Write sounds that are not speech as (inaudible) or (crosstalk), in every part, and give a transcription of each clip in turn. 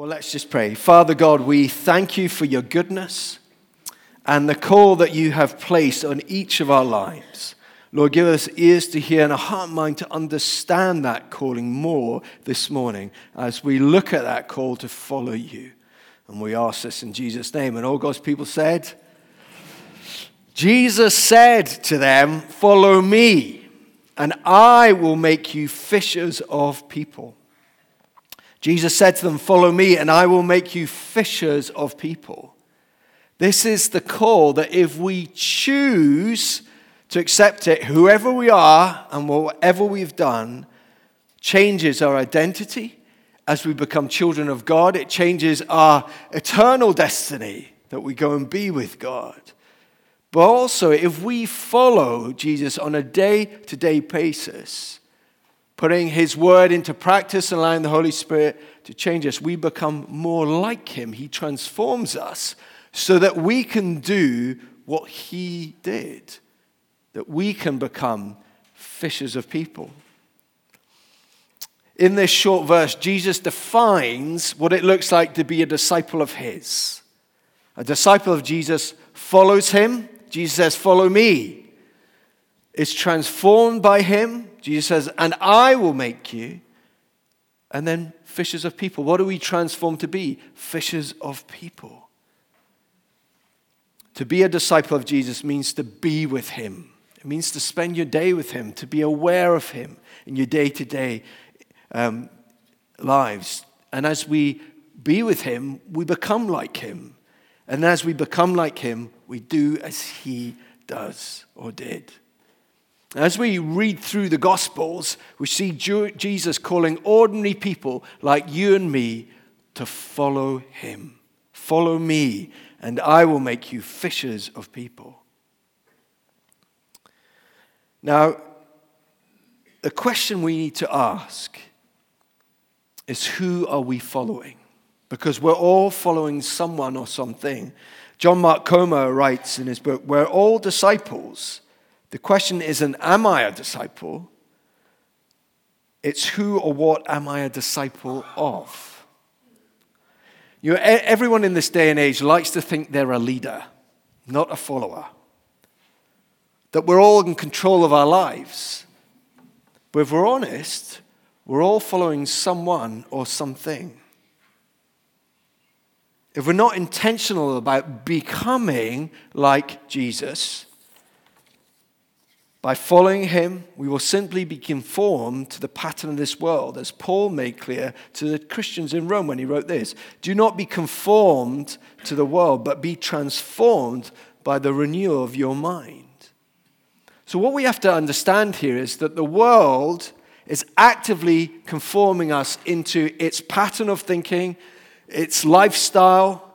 Well, let's just pray. Father God, we thank you for your goodness and the call that you have placed on each of our lives. Lord, give us ears to hear and a heart and mind to understand that calling more this morning as we look at that call to follow you. And we ask this in Jesus' name. And all God's people said, Jesus said to them, Follow me, and I will make you fishers of people. Jesus said to them, Follow me, and I will make you fishers of people. This is the call that if we choose to accept it, whoever we are and whatever we've done changes our identity as we become children of God. It changes our eternal destiny that we go and be with God. But also, if we follow Jesus on a day to day basis, putting his word into practice and allowing the Holy Spirit to change us, we become more like him. He transforms us so that we can do what he did that we can become fishers of people. In this short verse, Jesus defines what it looks like to be a disciple of his. A disciple of Jesus follows him. Jesus says, Follow me. Is transformed by him. Jesus says, And I will make you. And then fishers of people. What are we transformed to be? Fishers of people. To be a disciple of Jesus means to be with him. It means to spend your day with Him, to be aware of Him in your day to day lives. And as we be with Him, we become like Him. And as we become like Him, we do as He does or did. As we read through the Gospels, we see Jesus calling ordinary people like you and me to follow Him. Follow me, and I will make you fishers of people. Now, the question we need to ask is who are we following? Because we're all following someone or something. John Mark Comer writes in his book, We're all disciples. The question isn't, Am I a disciple? It's who or what am I a disciple of? You know, everyone in this day and age likes to think they're a leader, not a follower that we're all in control of our lives. But if we're honest, we're all following someone or something. If we're not intentional about becoming like Jesus, by following him, we will simply be conformed to the pattern of this world, as Paul made clear to the Christians in Rome when he wrote this Do not be conformed to the world, but be transformed by the renewal of your mind. So, what we have to understand here is that the world is actively conforming us into its pattern of thinking, its lifestyle.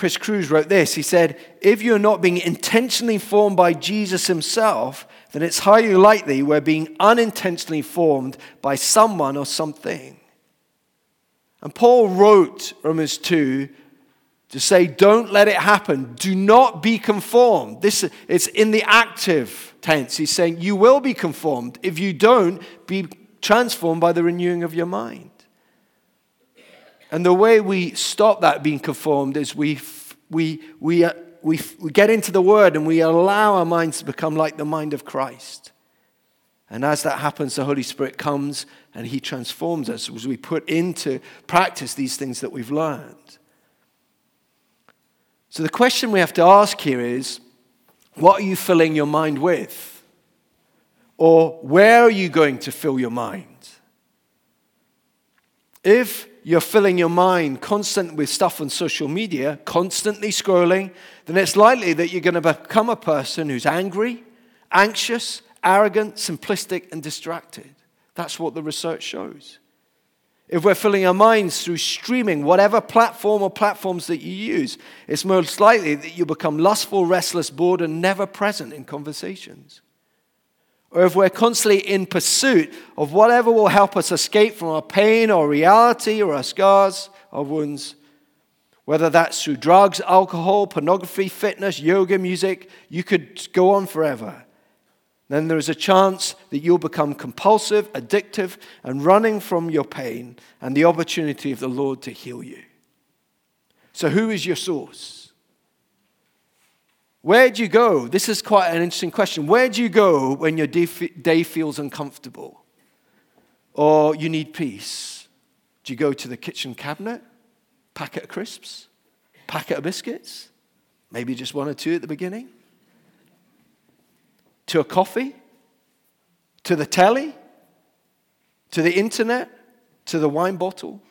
Chris Cruz wrote this. He said, If you're not being intentionally formed by Jesus himself, then it's highly likely we're being unintentionally formed by someone or something. And Paul wrote Romans 2 to say, don't let it happen. Do not be conformed. This it's in the active tense. He's saying you will be conformed. If you don't, be transformed by the renewing of your mind. And the way we stop that being conformed is we, we, we, uh, we, we get into the Word and we allow our minds to become like the mind of Christ. And as that happens, the Holy Spirit comes and He transforms us as we put into practice these things that we've learned. So the question we have to ask here is what are you filling your mind with? Or where are you going to fill your mind? If you're filling your mind constant with stuff on social media, constantly scrolling, then it's likely that you're going to become a person who's angry, anxious, arrogant, simplistic, and distracted. That's what the research shows. If we're filling our minds through streaming, whatever platform or platforms that you use, it's most likely that you become lustful, restless, bored, and never present in conversations. Or if we're constantly in pursuit of whatever will help us escape from our pain or reality or our scars, our wounds, whether that's through drugs, alcohol, pornography, fitness, yoga, music, you could go on forever. then there is a chance that you'll become compulsive, addictive, and running from your pain and the opportunity of the Lord to heal you. So, who is your source? Where do you go? This is quite an interesting question. Where do you go when your day feels uncomfortable or you need peace? Do you go to the kitchen cabinet? Packet of crisps? Packet of biscuits? Maybe just one or two at the beginning? To a coffee? To the telly? To the internet? To the wine bottle?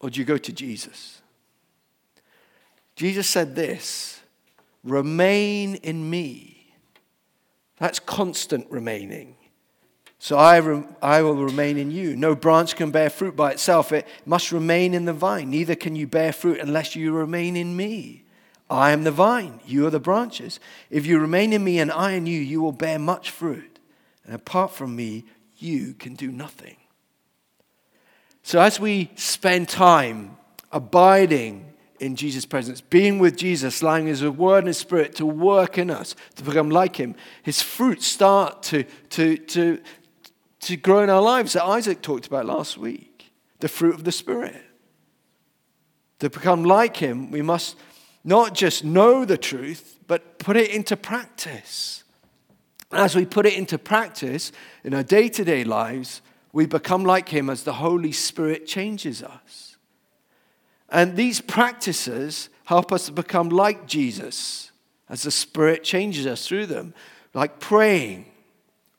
Or do you go to Jesus? Jesus said this remain in me. That's constant remaining. So I, I will remain in you. No branch can bear fruit by itself, it must remain in the vine. Neither can you bear fruit unless you remain in me. I am the vine, you are the branches. If you remain in me and I in you, you will bear much fruit. And apart from me, you can do nothing. So as we spend time abiding in Jesus' presence, being with Jesus, allowing His word and His spirit to work in us, to become like Him, His fruits start to, to, to, to grow in our lives that Isaac talked about last week the fruit of the Spirit. To become like Him, we must not just know the truth, but put it into practice. As we put it into practice in our day to day lives, we become like Him as the Holy Spirit changes us. And these practices help us to become like Jesus as the Spirit changes us through them, like praying,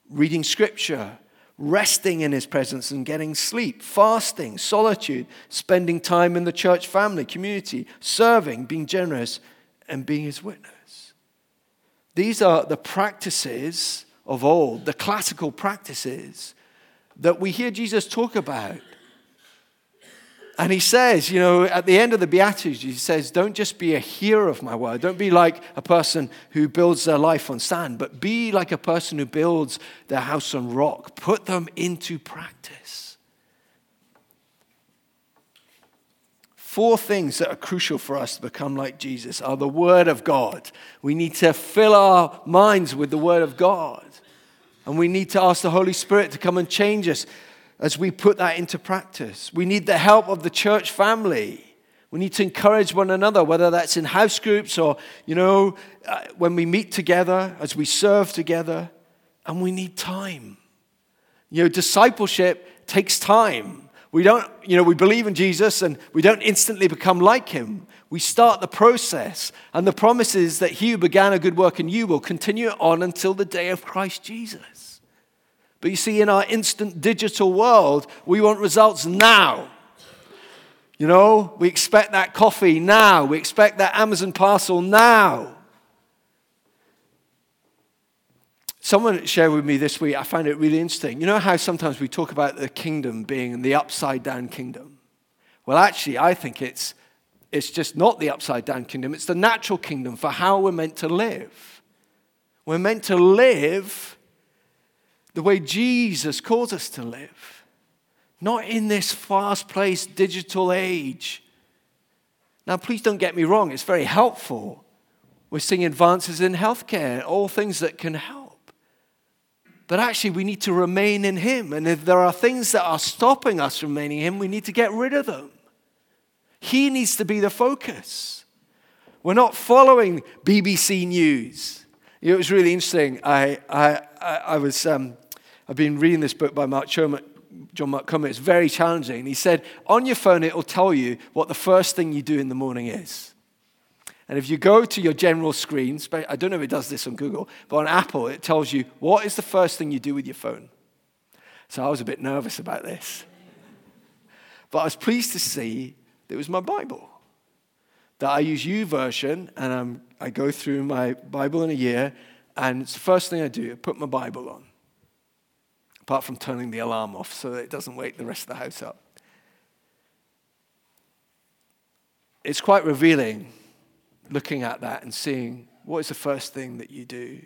reading Scripture, resting in His presence and getting sleep, fasting, solitude, spending time in the church family, community, serving, being generous, and being His witness. These are the practices of old, the classical practices that we hear Jesus talk about and he says, you know, at the end of the Beatitudes, he says, don't just be a hearer of my word. Don't be like a person who builds their life on sand, but be like a person who builds their house on rock. Put them into practice. Four things that are crucial for us to become like Jesus are the Word of God. We need to fill our minds with the Word of God. And we need to ask the Holy Spirit to come and change us as we put that into practice. We need the help of the church family. We need to encourage one another, whether that's in house groups or, you know, uh, when we meet together, as we serve together. And we need time. You know, discipleship takes time. We don't, you know, we believe in Jesus and we don't instantly become like him. We start the process. And the promise is that he who began a good work in you will continue it on until the day of Christ Jesus. But you see, in our instant digital world, we want results now. You know, we expect that coffee now. We expect that Amazon parcel now. Someone shared with me this week, I found it really interesting. You know how sometimes we talk about the kingdom being the upside down kingdom? Well, actually, I think it's, it's just not the upside down kingdom, it's the natural kingdom for how we're meant to live. We're meant to live the way Jesus calls us to live, not in this fast paced digital age. Now, please don't get me wrong, it's very helpful. We're seeing advances in healthcare, all things that can help. But actually, we need to remain in Him. And if there are things that are stopping us from remaining in Him, we need to get rid of them. He needs to be the focus. We're not following BBC News. It was really interesting. I, I, I, was, um, I've been reading this book by Mark Chomet, John Mark Comer. It's very challenging. He said, on your phone, it will tell you what the first thing you do in the morning is. And if you go to your general screen, I don't know if it does this on Google, but on Apple, it tells you what is the first thing you do with your phone. So I was a bit nervous about this. But I was pleased to see that it was my Bible. That I use U YouVersion and I'm, I go through my Bible in a year, and it's the first thing I do, I put my Bible on. Apart from turning the alarm off so that it doesn't wake the rest of the house up. It's quite revealing looking at that and seeing what is the first thing that you do.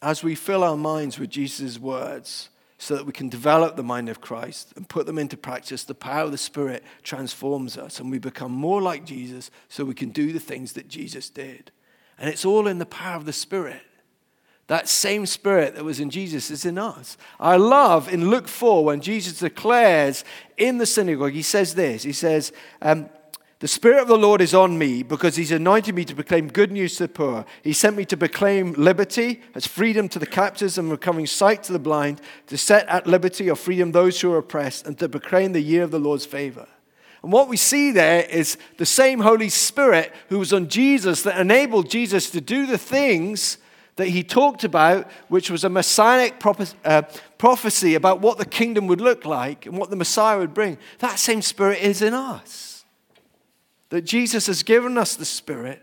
As we fill our minds with Jesus' words, so that we can develop the mind of Christ and put them into practice, the power of the Spirit transforms us and we become more like Jesus so we can do the things that Jesus did. And it's all in the power of the Spirit. That same spirit that was in Jesus is in us. I love in Luke 4 when Jesus declares in the synagogue, he says this He says, um, The Spirit of the Lord is on me because he's anointed me to proclaim good news to the poor. He sent me to proclaim liberty as freedom to the captives and recovering sight to the blind, to set at liberty or freedom those who are oppressed, and to proclaim the year of the Lord's favor. And what we see there is the same Holy Spirit who was on Jesus that enabled Jesus to do the things that he talked about, which was a messianic uh, prophecy about what the kingdom would look like and what the Messiah would bring, that same Spirit is in us. That Jesus has given us the Spirit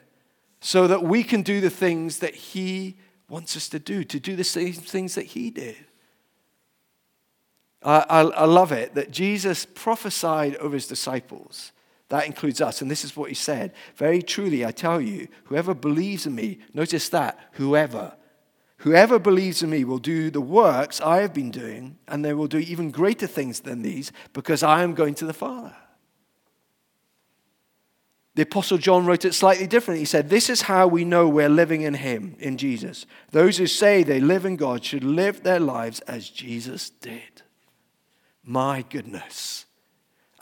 so that we can do the things that he wants us to do, to do the same things that he did. I, I, I love it that Jesus prophesied over his disciples that includes us. And this is what he said Very truly, I tell you, whoever believes in me, notice that, whoever. Whoever believes in me will do the works I have been doing, and they will do even greater things than these, because I am going to the Father. The Apostle John wrote it slightly differently. He said, This is how we know we're living in Him, in Jesus. Those who say they live in God should live their lives as Jesus did. My goodness.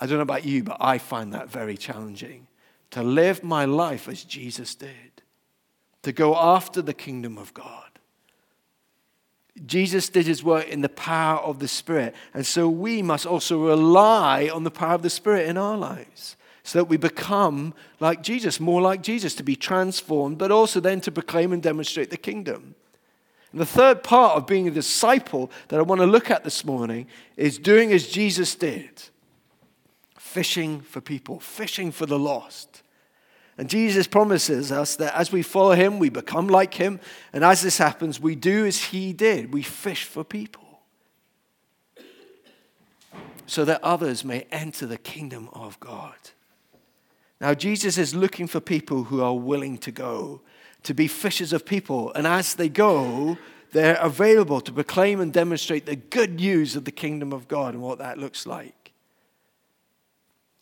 I don't know about you, but I find that very challenging. To live my life as Jesus did, to go after the kingdom of God. Jesus did his work in the power of the Spirit, and so we must also rely on the power of the Spirit in our lives so that we become like Jesus, more like Jesus, to be transformed, but also then to proclaim and demonstrate the kingdom. And the third part of being a disciple that I want to look at this morning is doing as Jesus did fishing for people, fishing for the lost. And Jesus promises us that as we follow him, we become like him. And as this happens, we do as he did we fish for people so that others may enter the kingdom of God. Now, Jesus is looking for people who are willing to go, to be fishers of people. And as they go, they're available to proclaim and demonstrate the good news of the kingdom of God and what that looks like.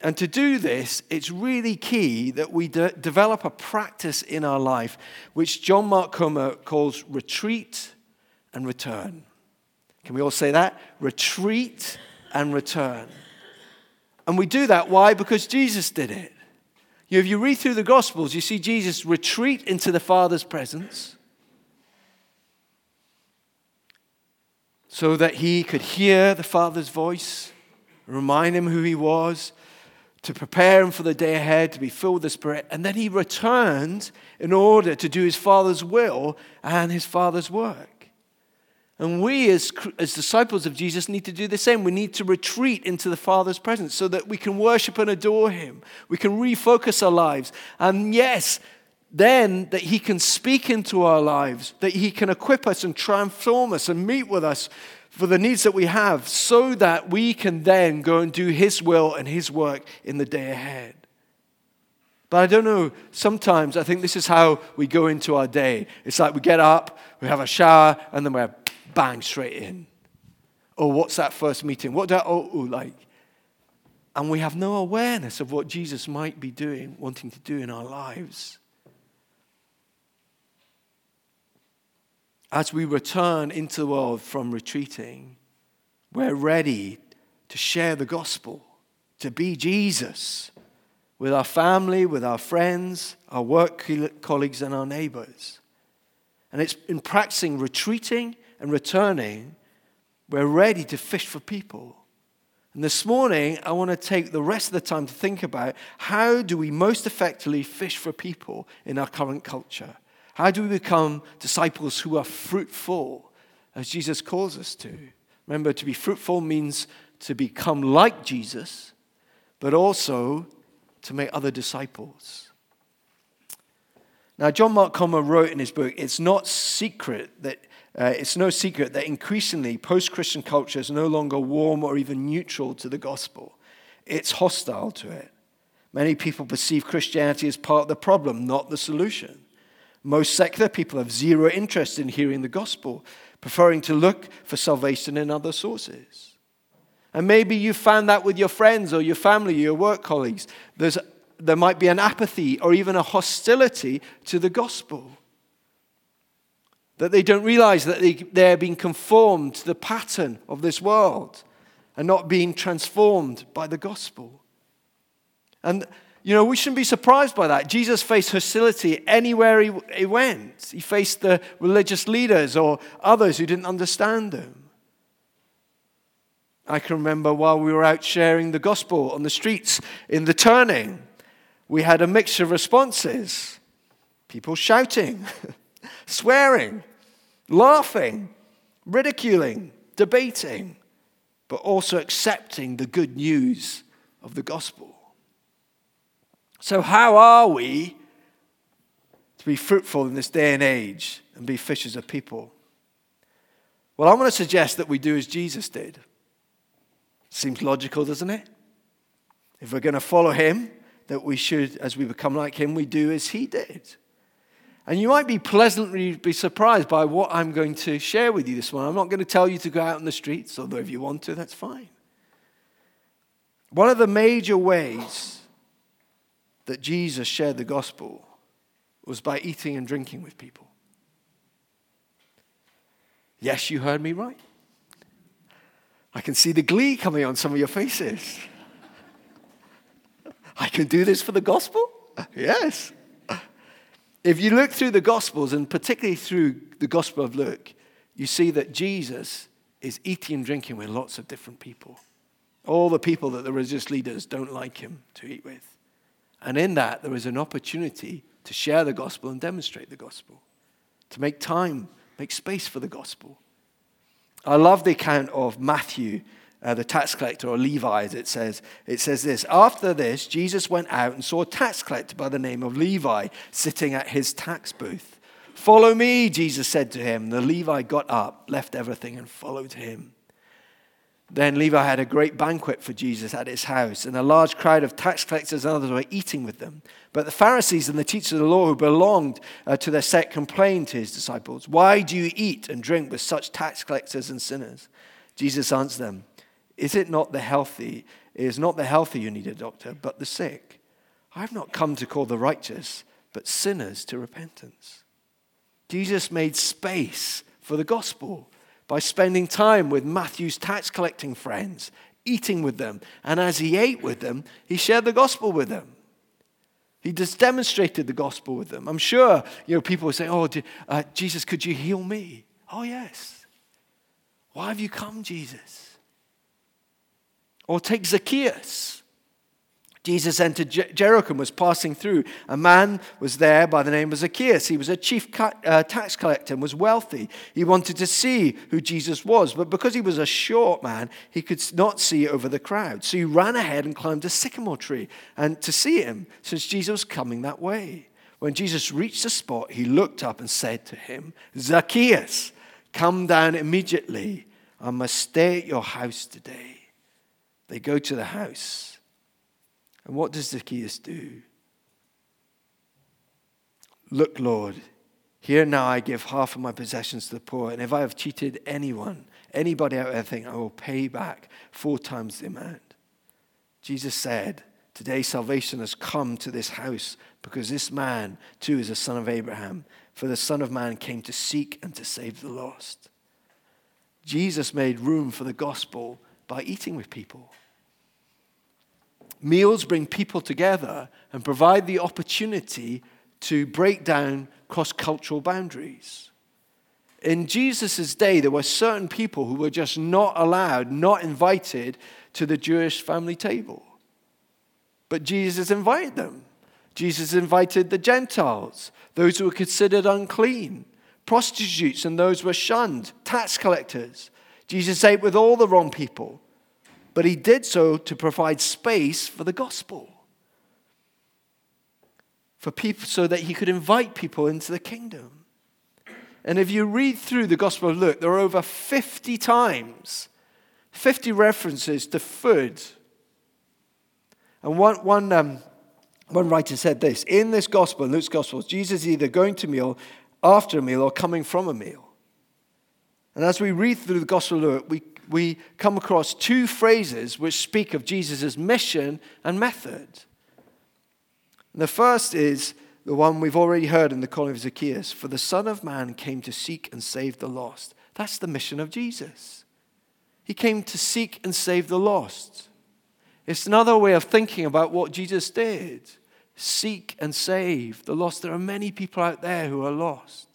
And to do this, it's really key that we de- develop a practice in our life which John Mark Comer calls retreat and return. Can we all say that? Retreat and return. And we do that, why? Because Jesus did it. If you read through the Gospels, you see Jesus retreat into the Father's presence so that he could hear the Father's voice, remind him who he was, to prepare him for the day ahead, to be filled with the Spirit. And then he returned in order to do his Father's will and his Father's work. And we, as, as disciples of Jesus, need to do the same. We need to retreat into the Father's presence so that we can worship and adore him. We can refocus our lives. And yes, then that he can speak into our lives, that he can equip us and transform us and meet with us for the needs that we have so that we can then go and do His will and His work in the day ahead. But I don't know, sometimes I think this is how we go into our day. It's like we get up, we have a shower, and then we're bang straight in. Oh, what's that first meeting? What do I oh, oh like? And we have no awareness of what Jesus might be doing, wanting to do in our lives. As we return into the world from retreating, we're ready to share the gospel, to be Jesus with our family, with our friends, our work colleagues, and our neighbors. And it's in practicing retreating and returning, we're ready to fish for people. And this morning, I want to take the rest of the time to think about how do we most effectively fish for people in our current culture? How do we become disciples who are fruitful, as Jesus calls us to? Remember, to be fruitful means to become like Jesus, but also to make other disciples. Now, John Mark Comer wrote in his book, it's not secret that uh, it's no secret that increasingly post-Christian culture is no longer warm or even neutral to the gospel. It's hostile to it. Many people perceive Christianity as part of the problem, not the solution. Most secular people have zero interest in hearing the gospel, preferring to look for salvation in other sources. And maybe you found that with your friends or your family, your work colleagues. There's, there might be an apathy or even a hostility to the gospel. that they don't realize that they, they're being conformed to the pattern of this world and not being transformed by the gospel. And, you know, we shouldn't be surprised by that. Jesus faced hostility anywhere he, he went, he faced the religious leaders or others who didn't understand him. I can remember while we were out sharing the gospel on the streets in the turning, we had a mixture of responses people shouting, (laughs) swearing, laughing, ridiculing, debating, but also accepting the good news of the gospel. So, how are we to be fruitful in this day and age and be fishers of people? Well, I want to suggest that we do as Jesus did. Seems logical, doesn't it? If we're going to follow him, that we should, as we become like him, we do as he did. And you might be pleasantly be surprised by what I'm going to share with you this morning. I'm not going to tell you to go out in the streets, although if you want to, that's fine. One of the major ways that Jesus shared the gospel was by eating and drinking with people. Yes, you heard me right. I can see the glee coming on some of your faces. I can do this for the gospel? Yes. If you look through the Gospels, and particularly through the Gospel of Luke, you see that Jesus is eating and drinking with lots of different people. All the people that the religious leaders don't like him to eat with. And in that, there is an opportunity to share the gospel and demonstrate the gospel, to make time, make space for the gospel. I love the account of Matthew uh, the tax collector or Levi, as it says. It says this After this, Jesus went out and saw a tax collector by the name of Levi sitting at his tax booth. Follow me, Jesus said to him. The Levi got up, left everything, and followed him. Then Levi had a great banquet for Jesus at his house, and a large crowd of tax collectors and others were eating with them. But the Pharisees and the teachers of the law who belonged uh, to their sect complained to his disciples, Why do you eat and drink with such tax collectors and sinners? Jesus answered them, is it not the healthy? It is not the healthy you need a doctor, but the sick. I have not come to call the righteous, but sinners to repentance. Jesus made space for the gospel by spending time with Matthew's tax collecting friends, eating with them. And as he ate with them, he shared the gospel with them. He just demonstrated the gospel with them. I'm sure you know, people would say, Oh, uh, Jesus, could you heal me? Oh, yes. Why have you come, Jesus? Or take Zacchaeus. Jesus entered Jericho and was passing through. A man was there by the name of Zacchaeus. He was a chief uh, tax collector and was wealthy. He wanted to see who Jesus was, but because he was a short man, he could not see over the crowd. So he ran ahead and climbed a sycamore tree and to see him, since Jesus was coming that way. When Jesus reached the spot, he looked up and said to him, Zacchaeus, come down immediately. I must stay at your house today. They go to the house. And what does Zacchaeus do? Look, Lord, here now I give half of my possessions to the poor, and if I have cheated anyone, anybody out there, think I will pay back four times the amount. Jesus said, Today salvation has come to this house because this man too is a son of Abraham. For the Son of Man came to seek and to save the lost. Jesus made room for the gospel by eating with people. Meals bring people together and provide the opportunity to break down cross cultural boundaries. In Jesus' day, there were certain people who were just not allowed, not invited to the Jewish family table. But Jesus invited them. Jesus invited the Gentiles, those who were considered unclean, prostitutes, and those who were shunned, tax collectors. Jesus ate with all the wrong people but he did so to provide space for the gospel. For people, so that he could invite people into the kingdom. And if you read through the Gospel of Luke, there are over 50 times, 50 references to food. And one, one, um, one writer said this In this Gospel, Luke's Gospel, Jesus is either going to meal, after a meal, or coming from a meal. And as we read through the Gospel of Luke, we we come across two phrases which speak of Jesus' mission and method. The first is the one we've already heard in the calling of Zacchaeus For the Son of Man came to seek and save the lost. That's the mission of Jesus. He came to seek and save the lost. It's another way of thinking about what Jesus did seek and save the lost. There are many people out there who are lost.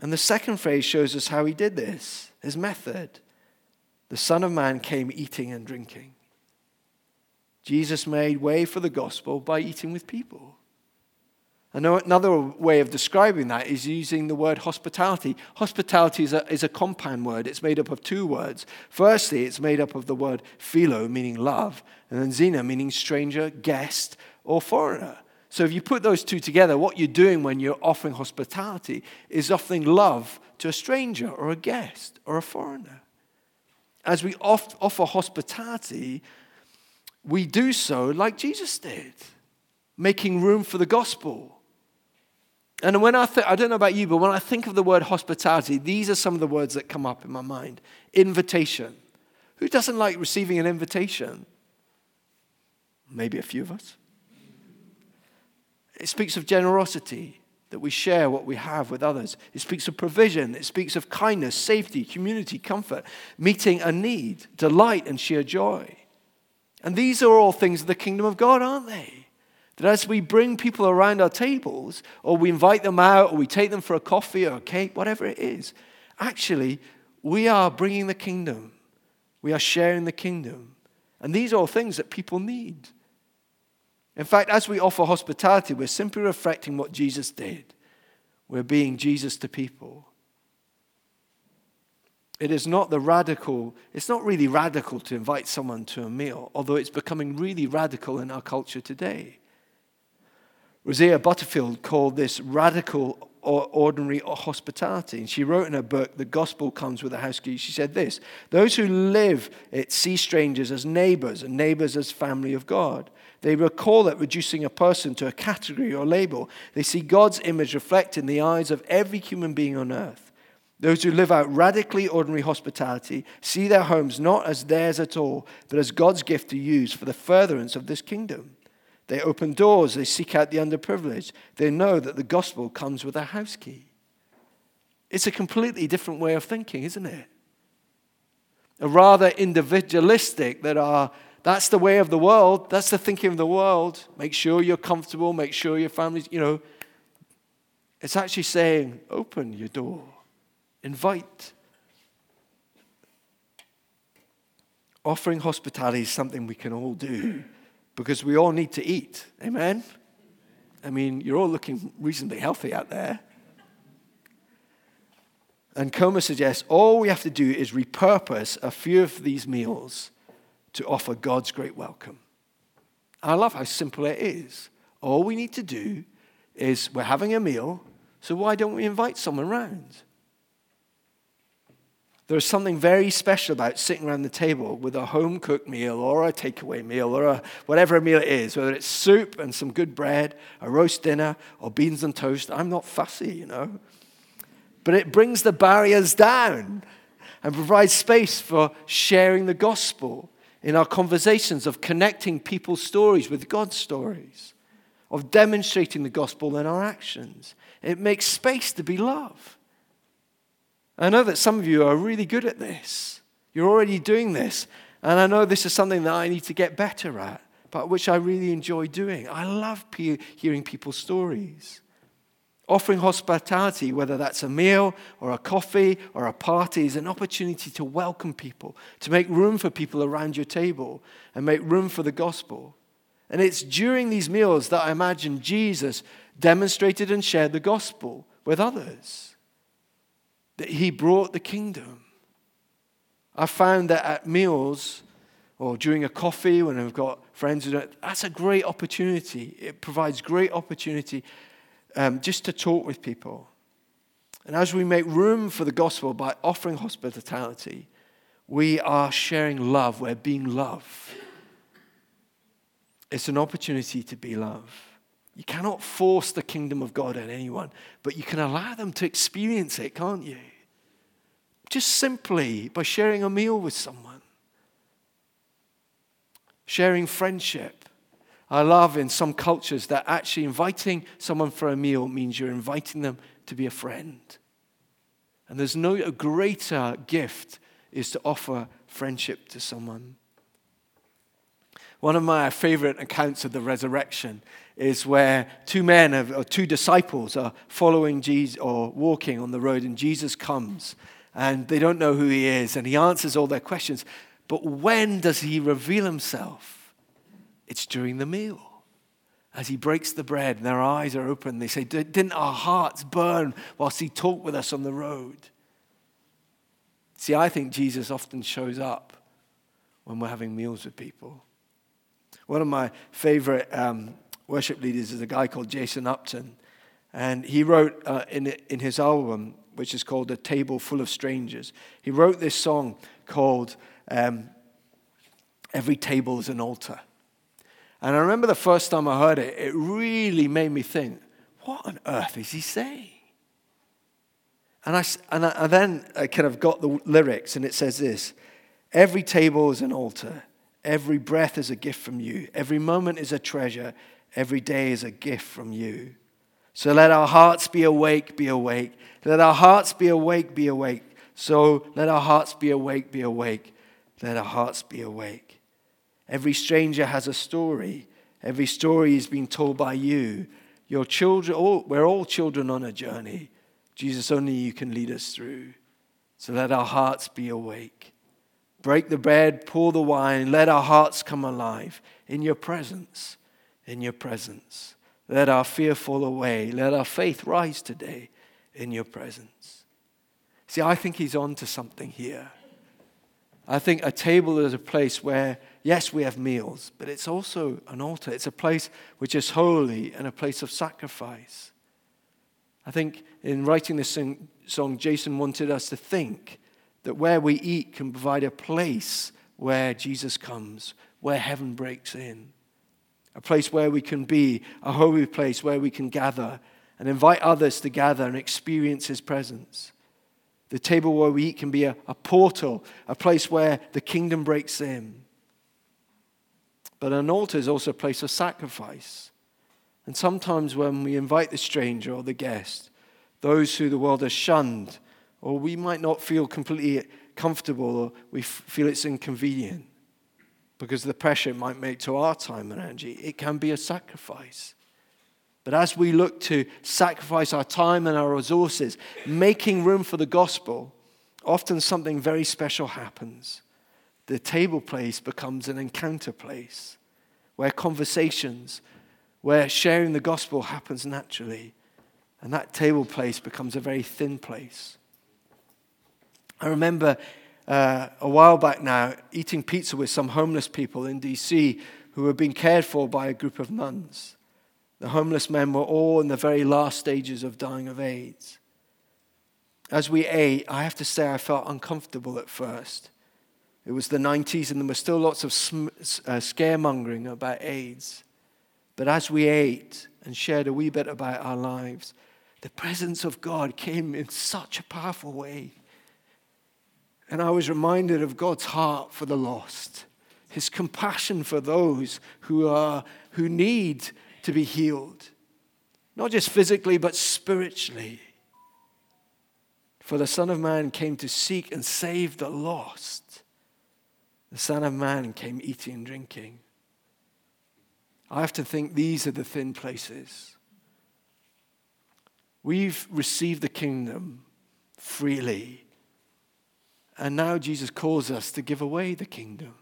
And the second phrase shows us how he did this, his method. The Son of Man came eating and drinking. Jesus made way for the gospel by eating with people. Another way of describing that is using the word hospitality. Hospitality is a, is a compound word. It's made up of two words. Firstly, it's made up of the word philo, meaning love, and then xena, meaning stranger, guest, or foreigner. So if you put those two together, what you're doing when you're offering hospitality is offering love to a stranger or a guest or a foreigner. As we offer hospitality, we do so like Jesus did, making room for the gospel and when I think, I don't know about you, but when I think of the word hospitality, these are some of the words that come up in my mind. Invitation. Who doesn't like receiving an invitation? Maybe a few of us. It speaks of generosity, that we share what we have with others. It speaks of provision. It speaks of kindness, safety, community, comfort, meeting a need, delight, and sheer joy. And these are all things of the kingdom of God, aren't they? That as we bring people around our tables, or we invite them out, or we take them for a coffee or a cake, whatever it is, actually, we are bringing the kingdom. We are sharing the kingdom. And these are all things that people need. In fact, as we offer hospitality, we're simply reflecting what Jesus did. We're being Jesus to people. It is not the radical, it's not really radical to invite someone to a meal, although it's becoming really radical in our culture today. Rosaria Butterfield called this radical or ordinary hospitality. And she wrote in her book, The Gospel Comes with a House Key, she said this Those who live it see strangers as neighbors and neighbors as family of God. They recall it reducing a person to a category or label. They see God's image reflected in the eyes of every human being on earth. Those who live out radically ordinary hospitality see their homes not as theirs at all, but as God's gift to use for the furtherance of this kingdom. They open doors, they seek out the underprivileged. They know that the gospel comes with a house key. It's a completely different way of thinking, isn't it? A rather individualistic that are that's the way of the world, that's the thinking of the world. Make sure you're comfortable, make sure your family's, you know. It's actually saying, open your door, invite. Offering hospitality is something we can all do because we all need to eat. Amen? I mean, you're all looking reasonably healthy out there. And Comer suggests all we have to do is repurpose a few of these meals to offer God's great welcome. And I love how simple it is. All we need to do is we're having a meal, so why don't we invite someone around? There's something very special about sitting around the table with a home cooked meal or a takeaway meal or a, whatever meal it is, whether it's soup and some good bread, a roast dinner, or beans and toast. I'm not fussy, you know. But it brings the barriers down and provides space for sharing the gospel in our conversations, of connecting people's stories with God's stories, of demonstrating the gospel in our actions. It makes space to be love. I know that some of you are really good at this. You're already doing this. And I know this is something that I need to get better at, but which I really enjoy doing. I love pe- hearing people's stories. Offering hospitality, whether that's a meal or a coffee or a party, is an opportunity to welcome people, to make room for people around your table and make room for the gospel. And it's during these meals that I imagine Jesus demonstrated and shared the gospel with others that he brought the kingdom. I found that at meals or during a coffee when I've got friends that's a great opportunity. It provides great opportunity um, just to talk with people. And as we make room for the gospel by offering hospitality, we are sharing love. We're being love. It's an opportunity to be love. You cannot force the kingdom of God on anyone, but you can allow them to experience it, can't you? Just simply by sharing a meal with someone, sharing friendship, I love in some cultures that actually inviting someone for a meal means you're inviting them to be a friend. And there's no greater gift is to offer friendship to someone. One of my favorite accounts of the resurrection is where two men or two disciples are following Jesus or walking on the road, and Jesus comes and they don't know who he is, and he answers all their questions. But when does he reveal himself? It's during the meal. As he breaks the bread and their eyes are open, they say, Didn't our hearts burn whilst he talked with us on the road? See, I think Jesus often shows up when we're having meals with people. One of my favorite um, worship leaders is a guy called Jason Upton. And he wrote uh, in, in his album, which is called A Table Full of Strangers, he wrote this song called um, Every Table is an Altar. And I remember the first time I heard it, it really made me think, what on earth is he saying? And I, and I, and then I kind of got the lyrics, and it says this Every table is an altar. Every breath is a gift from you. Every moment is a treasure. Every day is a gift from you. So let our hearts be awake, be awake. Let our hearts be awake, be awake. So let our hearts be awake, be awake. Let our hearts be awake. Every stranger has a story. Every story is being told by you. Your children, all, we're all children on a journey. Jesus, only you can lead us through. So let our hearts be awake. Break the bread, pour the wine, let our hearts come alive in your presence, in your presence. Let our fear fall away. Let our faith rise today in your presence. See, I think he's on to something here. I think a table is a place where, yes, we have meals, but it's also an altar. It's a place which is holy and a place of sacrifice. I think in writing this song, Jason wanted us to think that where we eat can provide a place where Jesus comes, where heaven breaks in, a place where we can be, a holy place where we can gather and invite others to gather and experience his presence. The table where we eat can be a, a portal, a place where the kingdom breaks in. But an altar is also a place of sacrifice. And sometimes when we invite the stranger or the guest, those who the world has shunned, or we might not feel completely comfortable or we feel it's inconvenient because of the pressure it might make to our time and energy, it can be a sacrifice. But as we look to sacrifice our time and our resources, making room for the gospel, often something very special happens. The table place becomes an encounter place where conversations, where sharing the gospel happens naturally. And that table place becomes a very thin place. I remember uh, a while back now eating pizza with some homeless people in DC who were being cared for by a group of nuns. The homeless men were all in the very last stages of dying of AIDS. As we ate, I have to say I felt uncomfortable at first. It was the 90s and there was still lots of sm- uh, scaremongering about AIDS. But as we ate and shared a wee bit about our lives, the presence of God came in such a powerful way. And I was reminded of God's heart for the lost, his compassion for those who, are, who need to be healed, not just physically, but spiritually. For the Son of Man came to seek and save the lost. The Son of Man came eating and drinking. I have to think these are the thin places. We've received the kingdom freely. And now Jesus calls us to give away the kingdom,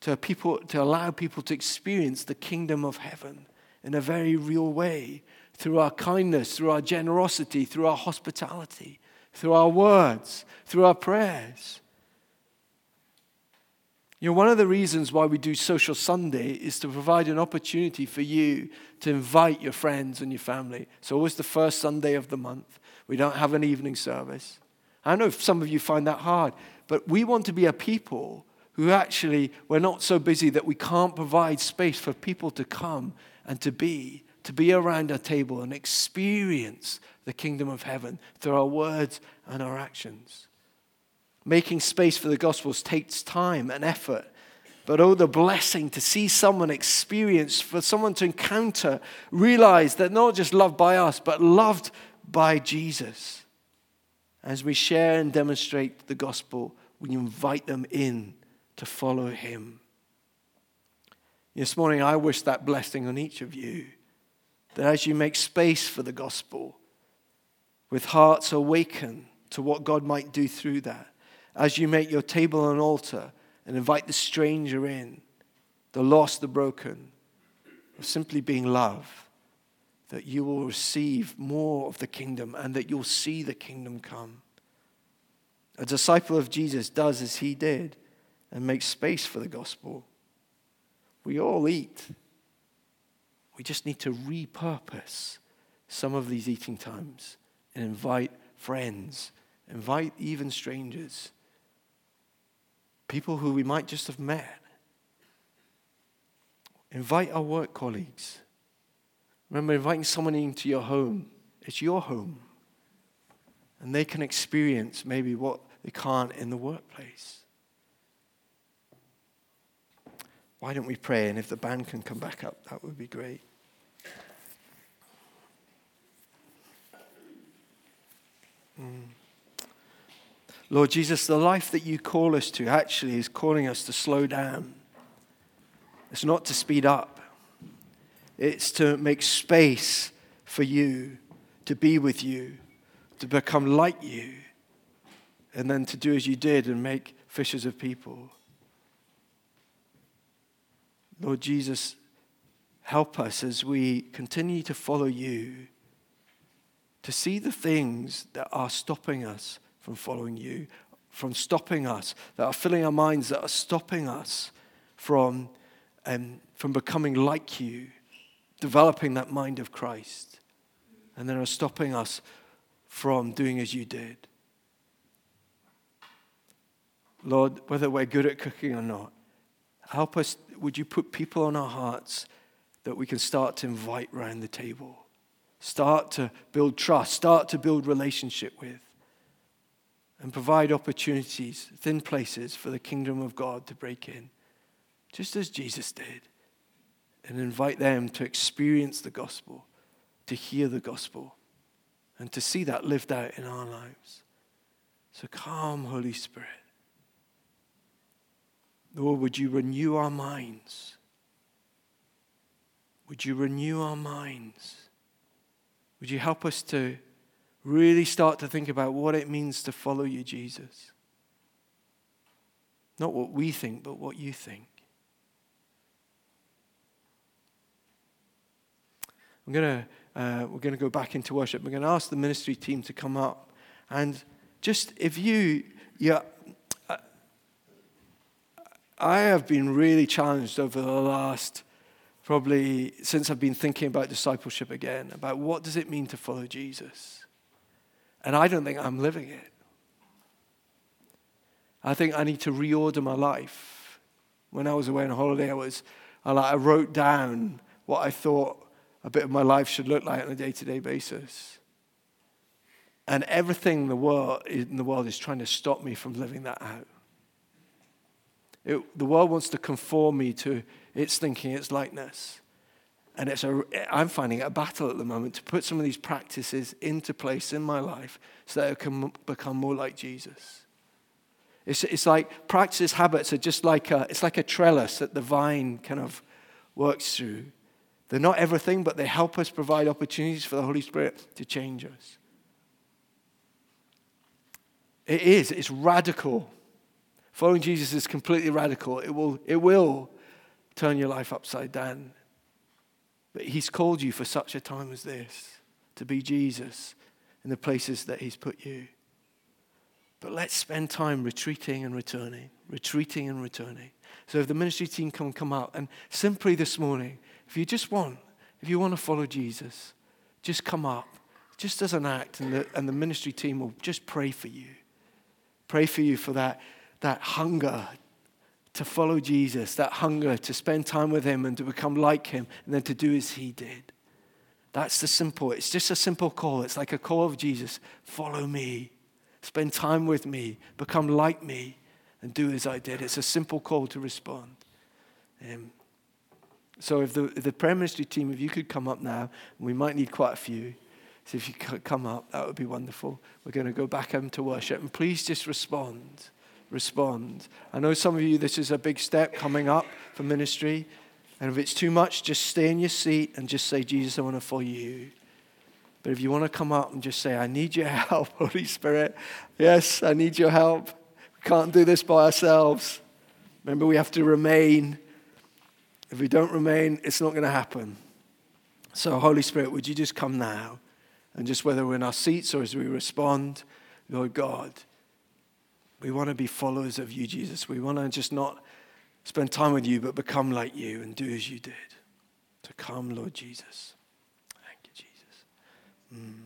to, people, to allow people to experience the kingdom of heaven in a very real way through our kindness, through our generosity, through our hospitality, through our words, through our prayers. You know, one of the reasons why we do Social Sunday is to provide an opportunity for you to invite your friends and your family. It's always the first Sunday of the month. We don't have an evening service. I know some of you find that hard, but we want to be a people who actually, we're not so busy that we can't provide space for people to come and to be, to be around our table and experience the kingdom of heaven through our words and our actions. Making space for the Gospels takes time and effort, But oh, the blessing to see someone experience, for someone to encounter, realize that not just loved by us, but loved by Jesus. As we share and demonstrate the gospel, we invite them in to follow him. This morning, I wish that blessing on each of you that as you make space for the gospel, with hearts awakened to what God might do through that, as you make your table an altar and invite the stranger in, the lost, the broken, or simply being love, that you will receive more of the kingdom and that you'll see the kingdom come. A disciple of Jesus does as he did and makes space for the gospel. We all eat. We just need to repurpose some of these eating times and invite friends, invite even strangers people who we might just have met. Invite our work colleagues. Remember, inviting someone into your home, it's your home. And they can experience maybe what they can't in the workplace. Why don't we pray? And if the band can come back up, that would be great. Mm. Lord Jesus, the life that you call us to actually is calling us to slow down. It's not to speed up, it's to make space for you, to be with you, to become like you, and then to do as you did and make fishers of people. Lord Jesus, help us as we continue to follow you to see the things that are stopping us from following you, from stopping us, that are filling our minds, that are stopping us from, um, from becoming like you, developing that mind of Christ, and then are stopping us from doing as you did. Lord, whether we're good at cooking or not, help us. Would you put people on our hearts that we can start to invite around the table? Start to build trust, start to build relationship with and provide opportunities, thin places for the kingdom of God to break in, just as Jesus did, and invite them to experience the gospel, to hear the gospel, and to see that lived out in our lives. So come, Holy Spirit. Lord, would you renew our minds? Would you renew our minds? Would you help us to really start to think about what it means to follow you, Jesus. Not what we think, but what you think. I'm gonna, uh, we're going to go back into worship. We're going to ask the ministry team to come up. And just if you, yeah, I have been really challenged over the last probably since I've been thinking about discipleship again, about what does it mean to follow Jesus? And I don't think I'm living it. I think I need to reorder my life. When I was away on holiday, I was I, like, I wrote down what I thought a bit of my life should look like on a day-to-day basis. And everything in the world in the world is trying to stop me from living that out. It, the world wants to conform me to its thinking, its likeness. And it's a, I'm finding it a battle at the moment to put some of these practices into place in my life so that I can become more like Jesus. It's, it's like practices, habits are just like a, it's like a trellis that the vine kind of works through. They're not everything, but they help us provide opportunities for the Holy Spirit to change us. It is, it's radical. Following Jesus is completely radical. It will, it will turn your life upside down. But He's called you for such a time as this to be Jesus in the places that He's put you. But let's spend time retreating and returning, retreating and returning. So if the ministry team can come out and simply this morning, if you just want, if you want to follow Jesus, just come up, just as an act, and the, and the ministry team will just pray for you. Pray for you for that, that hunger to follow Jesus, that hunger to spend time with Him and to become like Him, and then to do as He did. That's the simple, it's just a simple call. It's like a call of Jesus follow me, spend time with me, become like me, and do as I did. It's a simple call to respond. Um, so if the, if the prayer ministry team, if you could come up now, we might need quite a few. So if you could come up, that would be wonderful. We're going to go back home to worship. And please just respond. Respond. I know some of you, this is a big step coming up for ministry. And if it's too much, just stay in your seat and just say, Jesus, I want to follow you. But if you want to come up and just say, I need your (laughs) help, Holy Spirit. Yes, I need your help. We can't do this by ourselves. Remember, we have to remain. If we don't remain, it's not going to happen. So, Holy Spirit, would you just come now? And just whether we're in our seats or as we respond, Lord God, we want to be followers of you, Jesus. We want to just not spend time with you, but become like you and do as you did. To come, Lord Jesus. Thank you, Jesus. Mm.